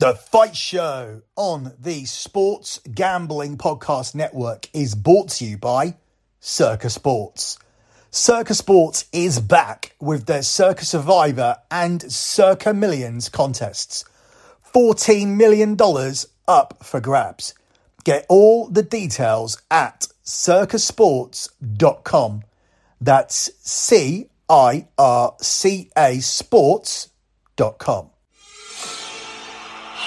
The Fight Show on the Sports Gambling Podcast Network is brought to you by Circa Sports. Circa Sports is back with their Circa Survivor and Circa Millions contests. $14 million up for grabs. Get all the details at circasports.com. That's C I R C A sports.com.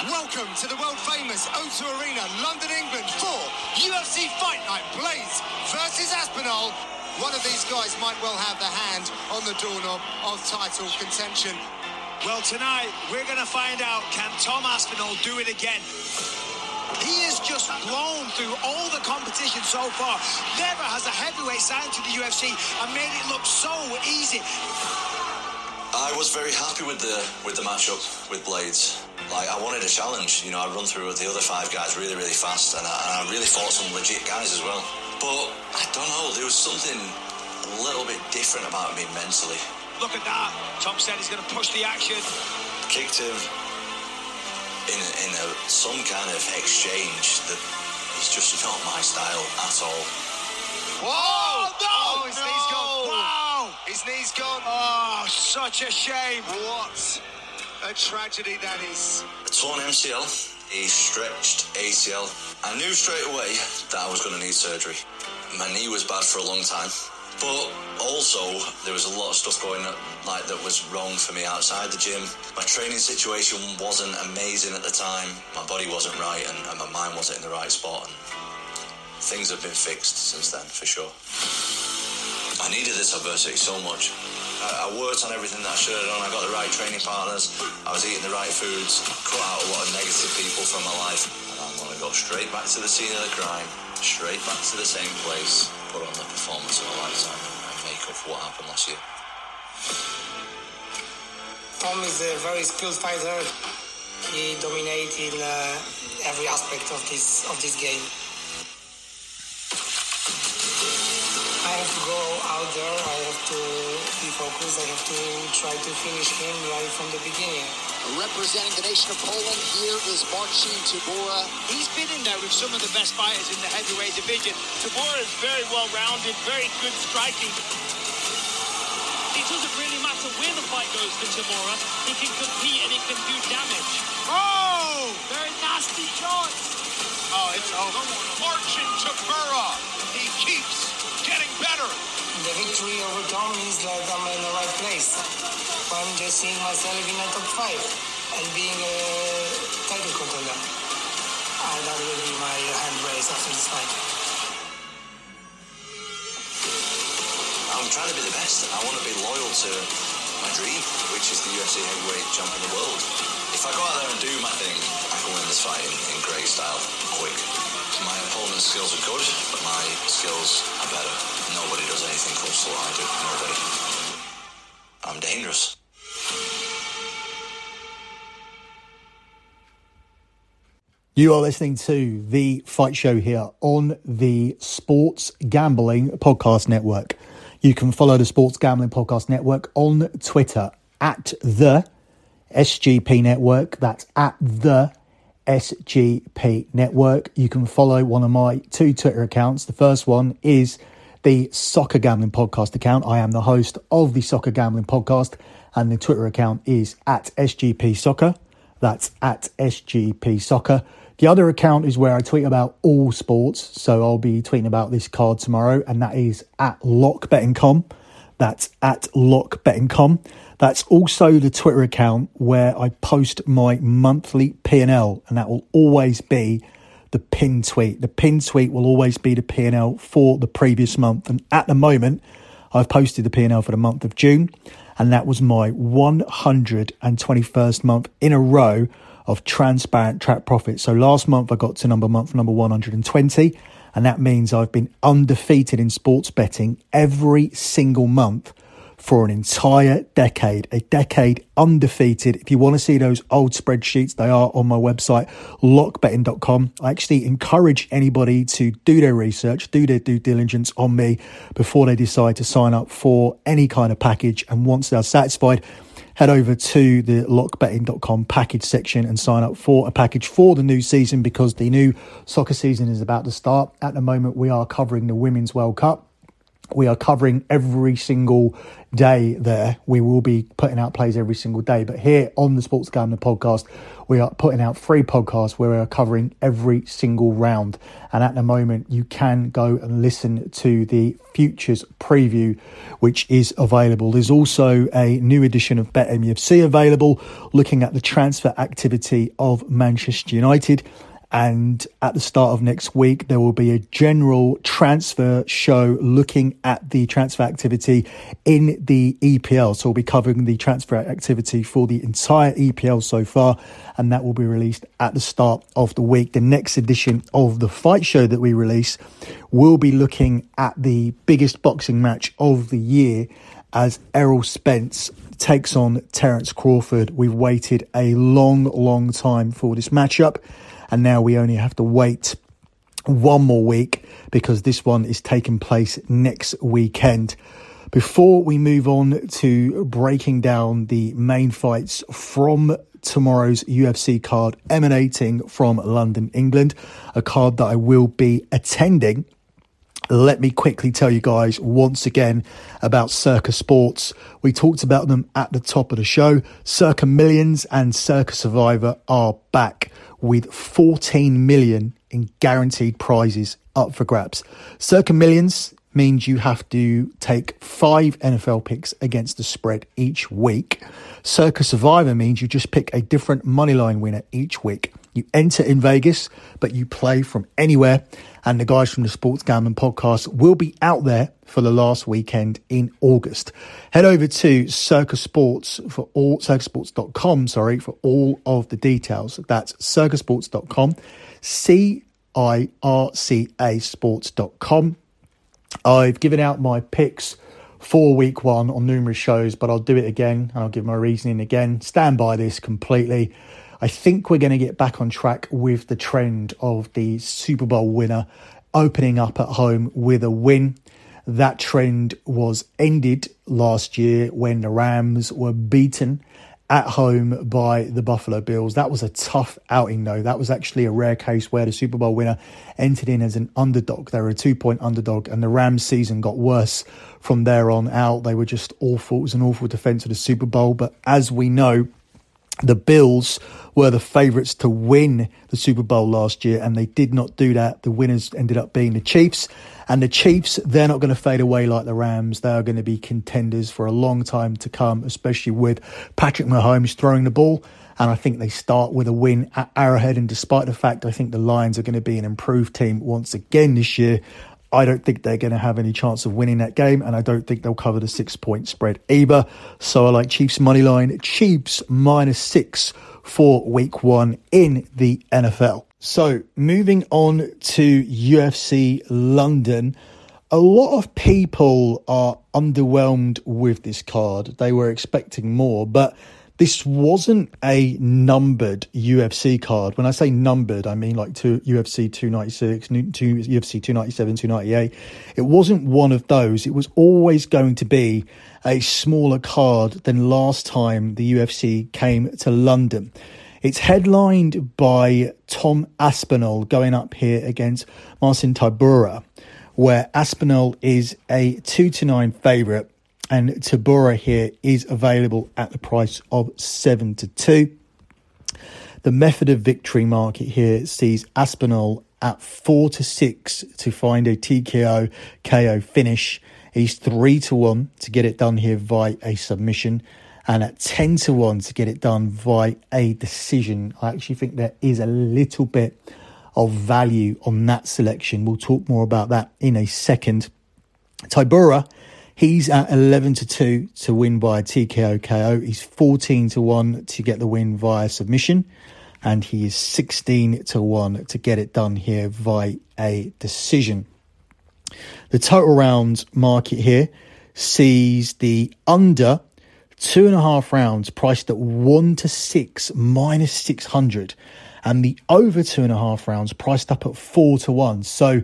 Welcome to the world famous O2 Arena, London, England, for UFC Fight Night Blaydes versus Aspinall. One of these guys might well have the hand on the doorknob of title contention. Well, tonight we're going to find out can Tom Aspinall do it again? He has just blown through all the competition so far. Never has a heavyweight signed to the UFC and made it look so easy. I was very happy with the with the matchup with Blaydes. Like I wanted a challenge. You know, I run through with the other five guys really, really fast, and I, and I really fought some legit guys as well. But I don't know, there was something a little bit different about me mentally. Look at that. Tom said he's going to push the action. Kicked him in in a, some kind of exchange that is just not my style at all. Whoa! Oh, no! Oh, his knee's gone. Wow! His knee's gone. Oh, such a shame. What a tragedy that is. A torn MCL, a stretched ACL. I knew straight away that I was going to need surgery. My knee was bad for a long time, but also there was a lot of stuff going on, like that was wrong for me outside the gym. My training situation wasn't amazing at the time. My body wasn't right, and, and my mind wasn't in the right spot. And things have been fixed since then, for sure. I needed this adversity so much. I, I worked on everything that I should have done. I got the right training partners. I was eating the right foods. Cut out a lot of negative people from my life. And I'm going to go straight back to the scene of the crime, straight back to the same place, put on the performance of a lifetime, and make up for what happened last year. Tom is a very skilled fighter. He dominates in uh, every aspect of this of this game. There. I have to be focused. I have to try to finish him right from the beginning. Representing the nation of Poland, here is Marcin Tybura. He's been in there with some of the best fighters in the heavyweight division. Tybura is very well rounded, very good striking. It doesn't really matter where the fight goes for Tybura. He can compete and he can do damage. Oh! Very nasty choice. Oh, it's over. Marcin Tybura. He keeps getting better. The victory over Tom means that I'm in the right place. I'm just seeing myself in the top five and being a title contender. And that will be my hand race after this fight. I'm trying to be the best. I want to be loyal to my dream, which is the UFC heavyweight champion in the world. If I go out there and do my thing, I can win this fight in, in great style, quick. My opponent's skills are good, but my skills are better. Nobody does anything close to what I do. Nobody. I'm dangerous. You are listening to the Fight Show here on the Sports Gambling Podcast Network. You can follow the Sports Gambling Podcast Network on Twitter at the SGP Network. That's at the SGP Network. You can follow one of my two Twitter accounts. The first one is the Soccer Gambling Podcast account. I am the host of the Soccer Gambling Podcast, and the Twitter account is at SGP Soccer. That's at SGP Soccer. The other account is where I tweet about all sports. So I'll be tweeting about this card tomorrow, and that is at LockBettingCom. That's at LockBettingCom. That's also the Twitter account where I post my monthly P&L, and that will always be the pin tweet. The pin tweet will always be the P&L for the previous month. And at the moment, I've posted the P&L for the month of June, and that was my 121st month in a row of transparent track profit. So last month I got to number month number 120, and that means I've been undefeated in sports betting every single month for an entire decade, a decade undefeated. If you want to see those old spreadsheets, they are on my website, lockbetting.com. I actually encourage anybody to do their research, do their due diligence on me before they decide to sign up for any kind of package. And once they're satisfied, head over to the lockbetting.com package section and sign up for a package for the new season because the new soccer season is about to start. At the moment, we are covering the Women's World Cup. We are covering every single day there. We will be putting out plays every single day. But here on the Sports Gambling podcast, we are putting out three podcasts where we are covering every single round. And at the moment, you can go and listen to the futures preview, which is available. There's also a new edition of BetMUFC available, looking at the transfer activity of Manchester United. And at the start of next week, there will be a general transfer show looking at the transfer activity in the EPL. So we'll be covering the transfer activity for the entire EPL so far, and that will be released at the start of the week. The next edition of the fight show that we release will be looking at the biggest boxing match of the year as Errol Spence takes on Terence Crawford. We've waited a long, long time for this matchup and now we only have to wait one more week because this one is taking place next weekend. Before we move on to breaking down the main fights from tomorrow's UFC card emanating from London, England, a card that I will be attending. Let me quickly tell you guys once again about Circa Sports. We talked about them at the top of the show. Circa Millions and Circa Survivor are back with 14 million in guaranteed prizes up for grabs. Circa Millions means you have to take five NFL picks against the spread each week. Circa Survivor means you just pick a different moneyline winner each week. You enter in Vegas, but you play from anywhere. And the guys from the Sports Gambling podcast will be out there for the last weekend in August. Head over to Circa Sports for all, circasports.com, sorry, for all of the details. That's circasports.com, C I R C A sports.com. I've given out my picks for week one on numerous shows, but I'll do it again and I'll give my reasoning again. Stand by this completely. I think we're going to get back on track with the trend of the Super Bowl winner opening up at home with a win. That trend was ended last year when the Rams were beaten at home by the Buffalo Bills. That was a tough outing, though. That was actually a rare case where the Super Bowl winner entered in as an underdog. They were a two point underdog, and the Rams season got worse from there on out. They were just awful. It was an awful defense of the Super Bowl. But as we know, the Bills were the favourites to win the Super Bowl last year, and they did not do that. The winners ended up being the Chiefs. And the Chiefs, they're not going to fade away like the Rams. They are going to be contenders for a long time to come, especially with Patrick Mahomes throwing the ball. And I think they start with a win at Arrowhead. And despite the fact I think the Lions are going to be an improved team once again this year, I don't think they're going to have any chance of winning that game, and I don't think they'll cover the six point spread either. So I like Chiefs money line, Chiefs minus six for week one in the NFL. So moving on to UFC London. A lot of people are underwhelmed with this card. They were expecting more, but this wasn't a numbered UFC card. When I say numbered, I mean like to UFC 296, to UFC 297, 298. It wasn't one of those. It was always going to be a smaller card than last time the UFC came to London. It's headlined by Tom Aspinall going up here against Marcin Tybura, where Aspinall is a 2 to 9 favourite and Tybura here is available at the price of 7 to 2. The method of victory market here sees Aspinall at 4 to 6 to find a TKO KO finish. He's 3 to 1 to get it done here via a submission and at 10 to 1 to get it done via a decision. I actually think there is a little bit of value on that selection. We'll talk more about that in a second. Tybura He's at 11 to 2 to win by TKO KO. He's 14 to 1 to get the win via submission. And he is 16 to 1 to get it done here via a decision. The total rounds market here sees the under two and a half rounds priced at one to six minus 600 and the over two and a half rounds priced up at four to one. So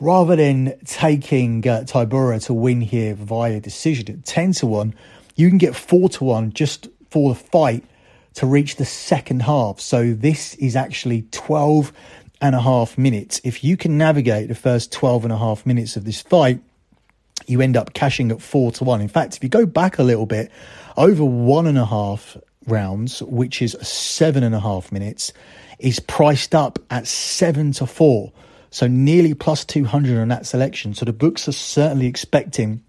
rather than taking uh, Tybura to win here via decision at 10 to 1, you can get four to one just for the fight to reach the second half. So this is actually 12 and a half minutes. If you can navigate the first 12 and a half minutes of this fight, you end up cashing at four to one. In fact, if you go back a little bit, over one and a half rounds, which is seven and a half minutes, is priced up at seven to four. So nearly plus 200 on that selection. So the books are certainly expecting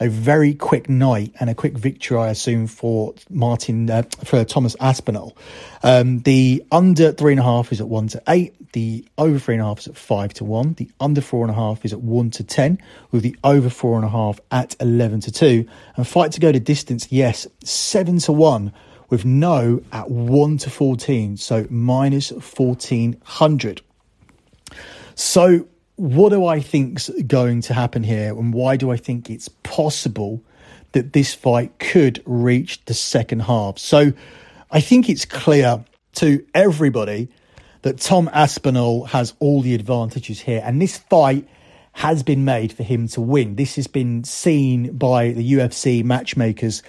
a very quick night and a quick victory, I assume, for Martin, uh, for Thomas Aspinall. Um, the under three and a half is at one to eight. The over three and a half is at five to one. The under four and a half is at one to 10, with the over four and a half at 11 to two. And fight to go to distance, yes, seven to one with no at 1 to 14, so minus 1400. So, what do I think's going to happen here, and why do I think it's possible that this fight could reach the second half? So, I think it's clear to everybody that Tom Aspinall has all the advantages here, and this fight has been made for him to win. This has been seen by the UFC matchmakers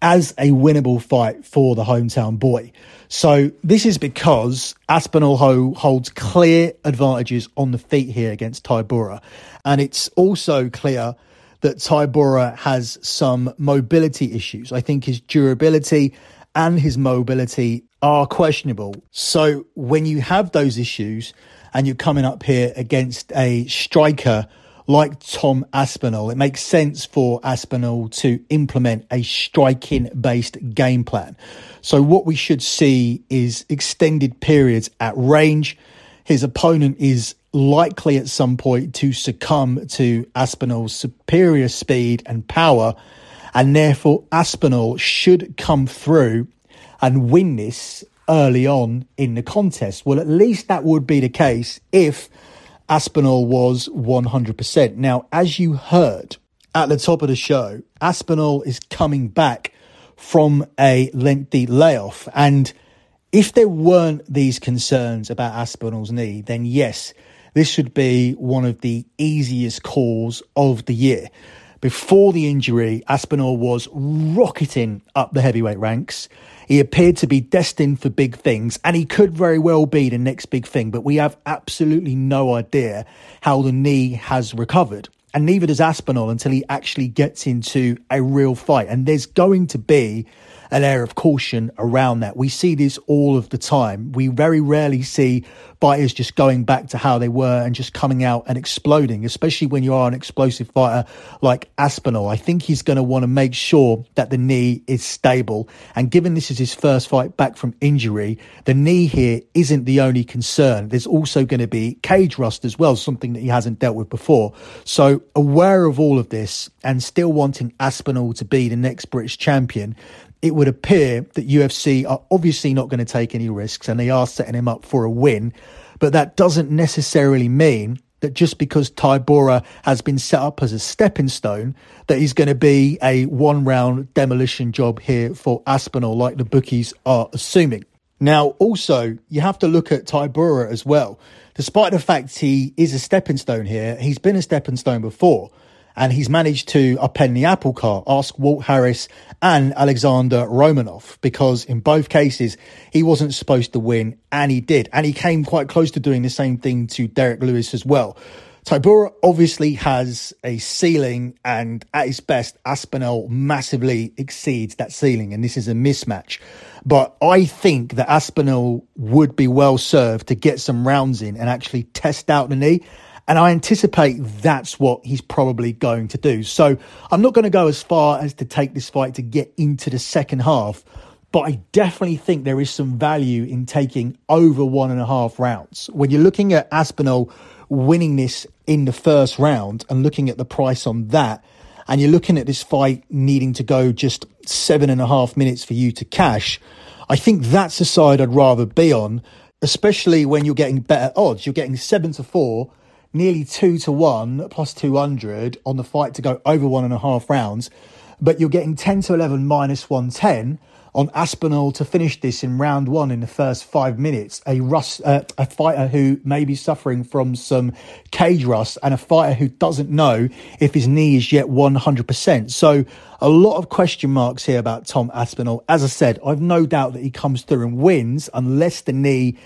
as a winnable fight for the hometown boy. So this is because Aspinall holds clear advantages on the feet here against Tybura. And it's also clear that Tybura has some mobility issues. I think his durability and his mobility are questionable. So when you have those issues and you're coming up here against a striker like Tom Aspinall, it makes sense for Aspinall to implement a striking based game plan. So, what we should see is extended periods at range. His opponent is likely at some point to succumb to Aspinall's superior speed and power, and therefore Aspinall should come through and win this early on in the contest. Well, at least that would be the case if Aspinall was 100%. Now, as you heard at the top of the show, Aspinall is coming back from a lengthy layoff. And if there weren't these concerns about Aspinall's knee, then yes, this should be one of the easiest calls of the year. Before the injury, Aspinall was rocketing up the heavyweight ranks. He appeared to be destined for big things, and he could very well be the next big thing, but we have absolutely no idea how the knee has recovered. And neither does Aspinall until he actually gets into a real fight. And there's going to be an air of caution around that. We see this all of the time. We very rarely see fighters just going back to how they were and just coming out and exploding, especially when you are an explosive fighter like Aspinall. I think he's going to want to make sure that the knee is stable. And given this is his first fight back from injury, the knee here isn't the only concern. There's also going to be cage rust as well, something that he hasn't dealt with before. So aware of all of this and still wanting Aspinall to be the next British champion, it would appear that UFC are obviously not going to take any risks and they are setting him up for a win. But that doesn't necessarily mean that just because Tybura has been set up as a stepping stone, that he's going to be a one round demolition job here for Aspinall, like the bookies are assuming. Now, also, you have to look at Tybura as well. Despite the fact he is a stepping stone here, he's been a stepping stone before and he's managed to upend the apple cart. Ask Walt Harris and Alexander Romanov, because in both cases, he wasn't supposed to win, and he did. And he came quite close to doing the same thing to Derrick Lewis as well. Tybura obviously has a ceiling, and at his best, Aspinall massively exceeds that ceiling, and this is a mismatch. But I think that Aspinall would be well served to get some rounds in and actually test out the knee and I anticipate that's what he's probably going to do. So I'm not going to go as far as to take this fight to get into the second half, but I definitely think there is some value in taking over one and a half rounds. When you're looking at Aspinall winning this in the first round and looking at the price on that, and you're looking at this fight needing to go just seven and a half minutes for you to cash, I think that's the side I'd rather be on, especially when you're getting better odds. You're getting seven to four nearly two to one plus 200 on the fight to go over one and a half rounds, but you're getting 10 to 11 minus 110 on Aspinall to finish this in round one in the first five minutes. A rust, uh, a fighter who may be suffering from some cage rust, and a fighter who doesn't know if his knee is yet 100%. So a lot of question marks here about Tom Aspinall. As I said, I've no doubt that he comes through and wins unless the knee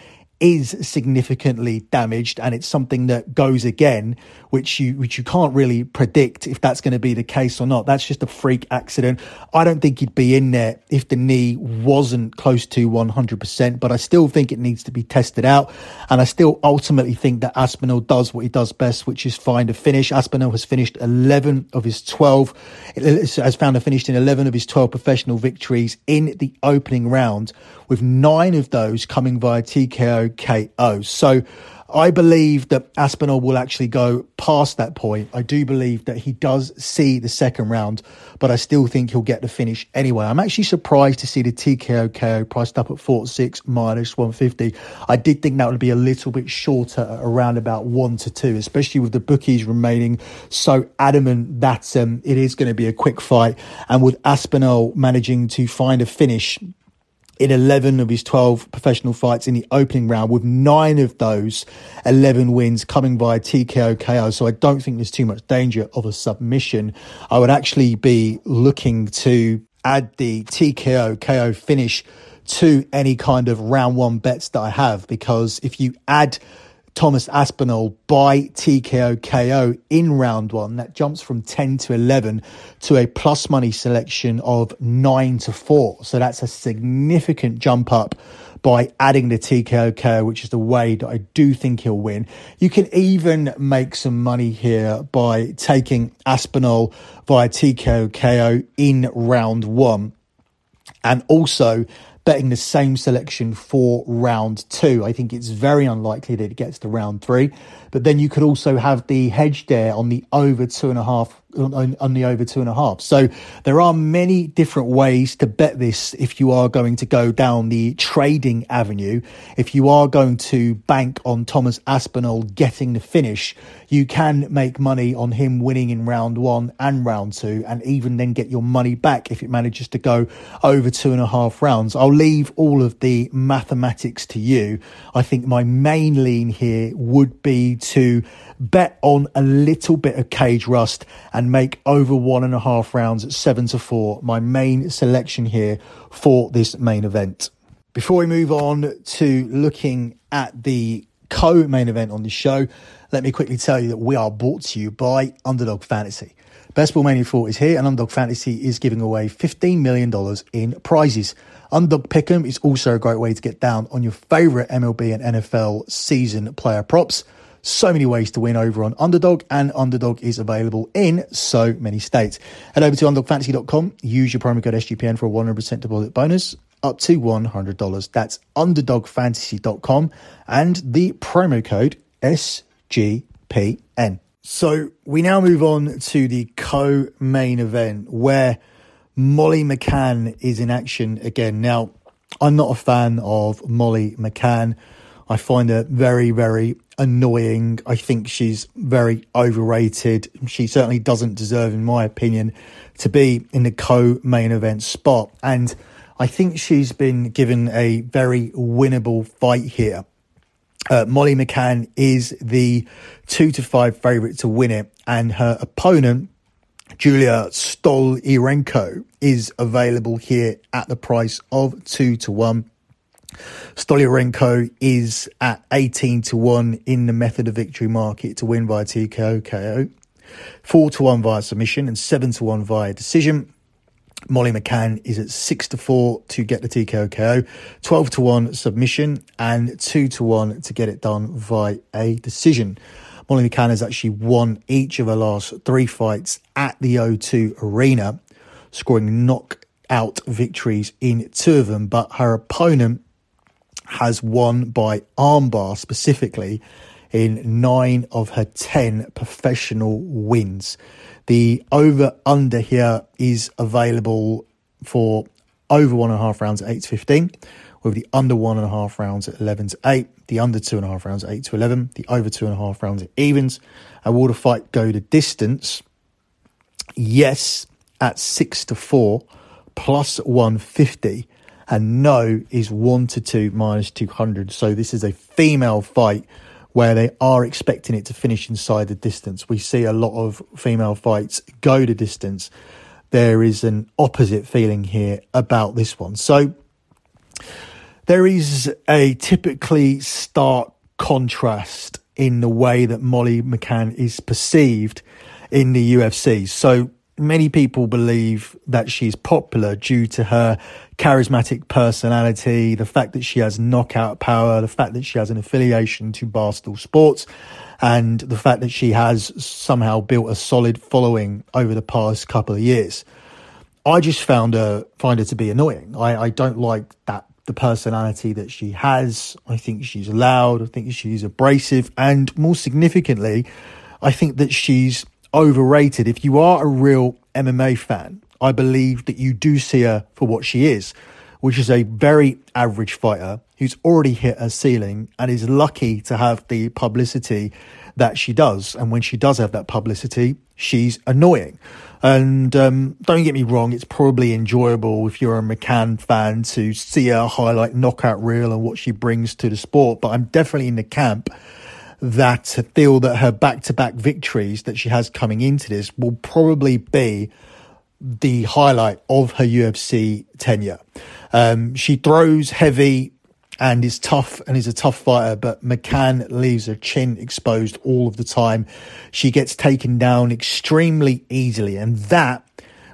is significantly damaged and it's something that goes again which you which you can't really predict if that's going to be the case or not. That's just a freak accident. I don't think he'd be in there if the knee wasn't close to 100% but i still think it needs to be tested out. And i still ultimately think that aspinall does what he does best which is find a finish. Aspinall has finished 11 of his 12 has found a finish in 11 of his 12 professional victories in the opening round with nine of those coming via TKO KO. So I believe that Aspinall will actually go past that point. I do believe that he does see the second round, but I still think he'll get the finish anyway. I'm actually surprised to see the TKO KO priced up at 46 minus 150. I did think that would be a little bit shorter around about 1 to 2, especially with the bookies remaining so adamant that um, it is going to be a quick fight. And with Aspinall managing to find a finish in 11 of his 12 professional fights in the opening round, with nine of those 11 wins coming via TKO KO. So I don't think there's too much danger of a submission. I would actually be looking to add the TKO KO finish to any kind of round one bets that I have because if you add Thomas Aspinall by TKO KO in round one. That jumps from 10 to 11 to a plus money selection of 9 to 4. So that's a significant jump up by adding the TKO KO, which is the way that I do think he'll win. You can even make some money here by taking Aspinall via TKO KO in round one. And also betting the same selection for round two. I think it's very unlikely that it gets to round three. But then you could also have the hedge there on the over two and a half on, on, the over two and a half. So there are many different ways to bet this if you are going to go down the trading avenue. If you are going to bank on Thomas Aspinall getting the finish, you can make money on him winning in round one and round two, and even then get your money back if it manages to go over two and a half rounds. I'll leave all of the mathematics to you. I think my main lean here would be to bet on a little bit of cage rust and make over one and a half rounds at seven to four. My main selection here for this main event. Before we move on to looking at the co main event on the show, let me quickly tell you that we are brought to you by Underdog Fantasy. Best Ball Mania 4 is here, and Underdog Fantasy is giving away $15 million in prizes. Underdog Pick'em is also a great way to get down on your favourite MLB and NFL season player props. So many ways to win over on Underdog, and Underdog is available in so many states. Head over to underdogfantasy.com, use your promo code SGPN for a 100% deposit bonus up to $100. That's underdogfantasy.com and the promo code SGPN. So we now move on to the co main event where Molly McCann is in action again. Now, I'm not a fan of Molly McCann. I find her very, very annoying. I think she's very overrated. She certainly doesn't deserve, in my opinion, to be in the co main event spot. And I think she's been given a very winnable fight here. Uh, Molly McCann is the two to five favourite to win it, and her opponent, Julia Stoliarenko, is available here at the price of two to one. Stoliarenko is at 18 to 1 in the method of victory market to win via TKO KO, 4 to 1 via submission, and 7 to 1 via decision. Molly McCann is at 6 to 4 to get the TKO KO, 12 to 1 submission, and 2 to 1 to get it done via a decision. Molly McCann has actually won each of her last three fights at the O2 Arena, scoring knockout victories in two of them, but her opponent has won by armbar specifically in nine of her 10 professional wins. The over under here is available for over one and a half rounds at 8 to 15, with the under one and a half rounds at 11 to 8, the under two and a half rounds at 8 to 11, the over two and a half rounds at evens. And will the fight go to distance? Yes, at 6 to 4, plus 150 and no is 1 to 2 minus 200. So this is a female fight where they are expecting it to finish inside the distance. We see a lot of female fights go to distance. There is an opposite feeling here about this one. So there is a typically stark contrast in the way that Molly McCann is perceived in the UFC. So many people believe that she's popular due to her charismatic personality, the fact that she has knockout power, the fact that she has an affiliation to Barstool Sports, and the fact that she has somehow built a solid following over the past couple of years. I just found her find her to be annoying. I, I don't like that the personality that she has. I think she's loud. I think she's abrasive, and more significantly, I think that she's overrated. If you are a real MMA fan, I believe that you do see her for what she is, which is a very average fighter who's already hit her ceiling and is lucky to have the publicity that she does. And when she does have that publicity, she's annoying. And um, don't get me wrong, it's probably enjoyable if you're a McCann fan to see her highlight knockout reel and what she brings to the sport. But I'm definitely in the camp that feel that her back to back victories that she has coming into this will probably be the highlight of her UFC tenure. Um, she throws heavy and is tough and is a tough fighter, but McCann leaves her chin exposed all of the time. She gets taken down extremely easily, and that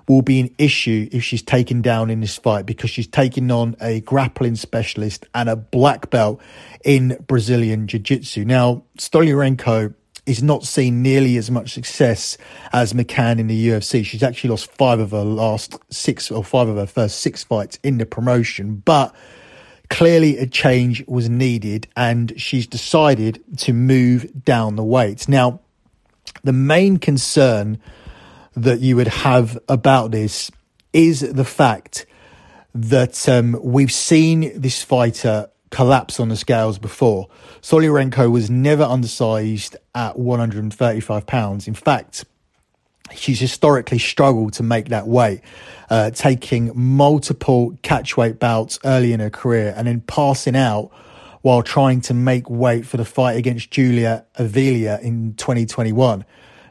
will be an issue if she's taken down in this fight because she's taking on a grappling specialist and a black belt in Brazilian Jiu Jitsu. Now, Stolyarenko is not seeing nearly as much success as McCann in the UFC. She's actually lost five of her last six or five of her first six fights in the promotion, but clearly a change was needed and she's decided to move down the weight. Now, the main concern that you would have about this is the fact that um, we've seen this fighter collapse on the scales before. Stoliarenko was never undersized at 135 pounds. In fact, she's historically struggled to make that weight, uh, taking multiple catchweight bouts early in her career and then passing out while trying to make weight for the fight against Julia Avila in 2021.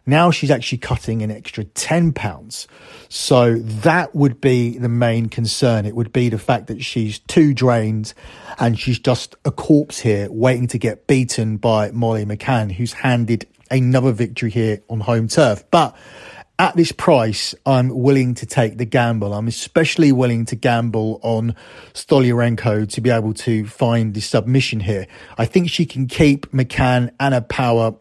Now she's actually cutting an extra 10 pounds. So that would be the main concern. It would be the fact that she's too drained and she's just a corpse here waiting to get beaten by Molly McCann, who's handed another victory here on home turf. But at this price, I'm willing to take the gamble. I'm especially willing to gamble on Stolyarenko to be able to find the submission here. I think she can keep McCann and her power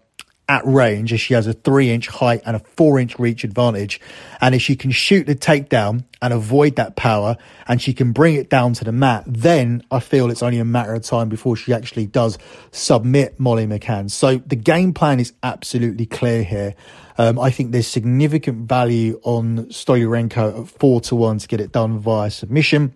at range as she has a three inch height and a four inch reach advantage. And if she can shoot the takedown and avoid that power and she can bring it down to the mat, then I feel it's only a matter of time before she actually does submit Molly McCann. So the game plan is absolutely clear here. Um, I think there's significant value on Stoliarenko at four to one to get it done via submission.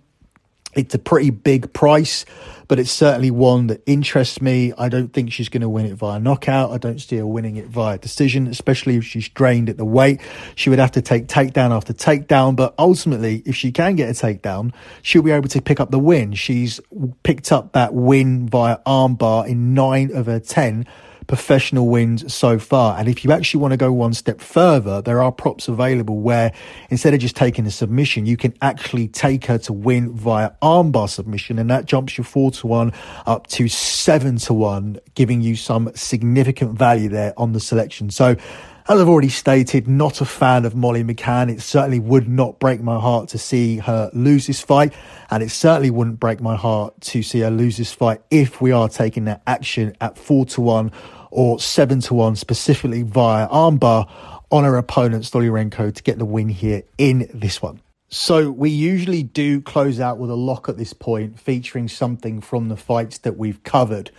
It's a pretty big price, but it's certainly one that interests me. I don't think she's going to win it via knockout. I don't see her winning it via decision, especially if she's drained at the weight. She would have to take takedown after takedown, but ultimately, if she can get a takedown, she'll be able to pick up the win. She's picked up that win via armbar in nine of her 10 professional wins so far. And if you actually want to go one step further, there are props available where instead of just taking a submission, you can actually take her to win via armbar submission. And that jumps you four to one up to seven to one, giving you some significant value there on the selection. So as I've already stated, not a fan of Molly McCann. It certainly would not break my heart to see her lose this fight. And it certainly wouldn't break my heart to see her lose this fight if we are taking that action at four to one or 7 to 1 specifically via armbar on her opponent Stoliarenko to get the win here in this one. So we usually do close out with a lock at this point featuring something from the fights that we've covered.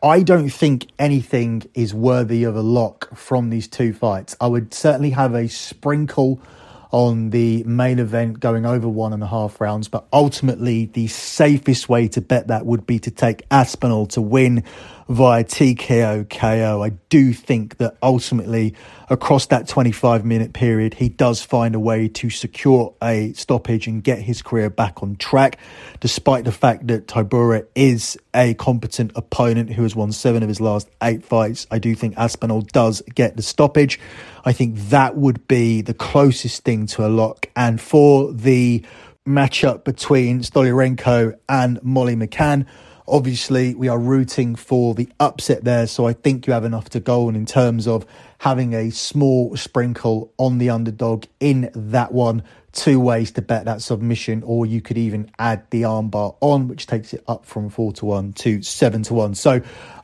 I don't think anything is worthy of a lock from these two fights. I would certainly have a sprinkle on the main event going over one and a half rounds, but ultimately the safest way to bet that would be to take Aspinall to win via TKO KO. I do think that ultimately, across that 25 minute period, he does find a way to secure a stoppage and get his career back on track, despite the fact that Tybura is a competent opponent who has won seven of his last eight fights. I do think Aspinall does get the stoppage. I think that would be the closest thing to a lock. And for the matchup between Stoliarenko and Molly McCann, Obviously, we are rooting for the upset there, so I think you have enough to go on in terms of having a small sprinkle on the underdog in that one. Two ways to bet that submission, or you could even add the armbar on, which takes it up from four to one to seven to one. So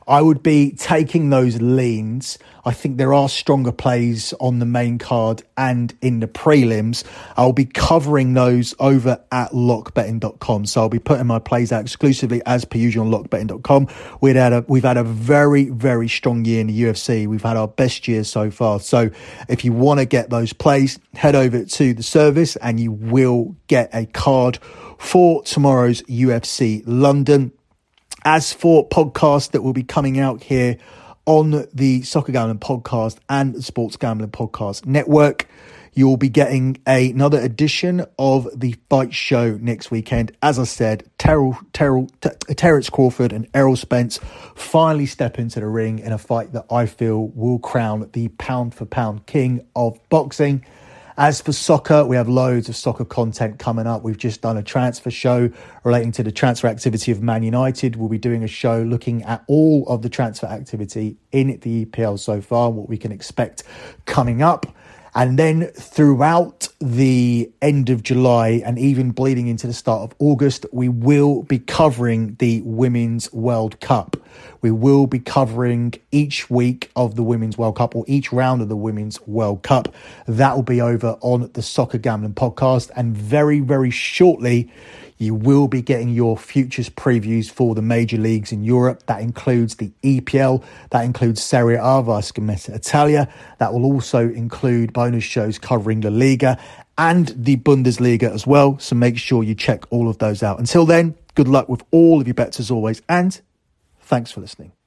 I would be taking those leans. I think there are stronger plays on the main card and in the prelims. I'll be covering those over at lockbetting.com. So I'll be putting my plays out exclusively as per usual on lockbetting.com. We've had a, we've had a very, very strong year in the UFC. We've had our best year so far. So if you want to get those plays, head over to the service and you will get a card for tomorrow's UFC London. As for podcasts that will be coming out here on the Soccer Gambling Podcast and the Sports Gambling Podcast Network, you'll be getting a, another edition of the Fight Show next weekend. As I said, Terrell, Terrell, Terence Crawford and Errol Spence finally step into the ring in a fight that I feel will crown the pound for pound king of boxing. As for soccer, we have loads of soccer content coming up. We've just done a transfer show relating to the transfer activity of Man United. We'll be doing a show looking at all of the transfer activity in the EPL so far, what we can expect coming up. And then throughout the end of July and even bleeding into the start of August, we will be covering the Women's World Cup. We will be covering each week of the Women's World Cup or each round of the Women's World Cup. That will be over on the Soccer Gambling podcast. And very, very shortly, you will be getting your futures previews for the major leagues in Europe. That includes the EPL, that includes Serie A via Scommessa Italia. That will also include bonus shows covering La Liga and the Bundesliga as well. So make sure you check all of those out. Until then, good luck with all of your bets as always, and thanks for listening.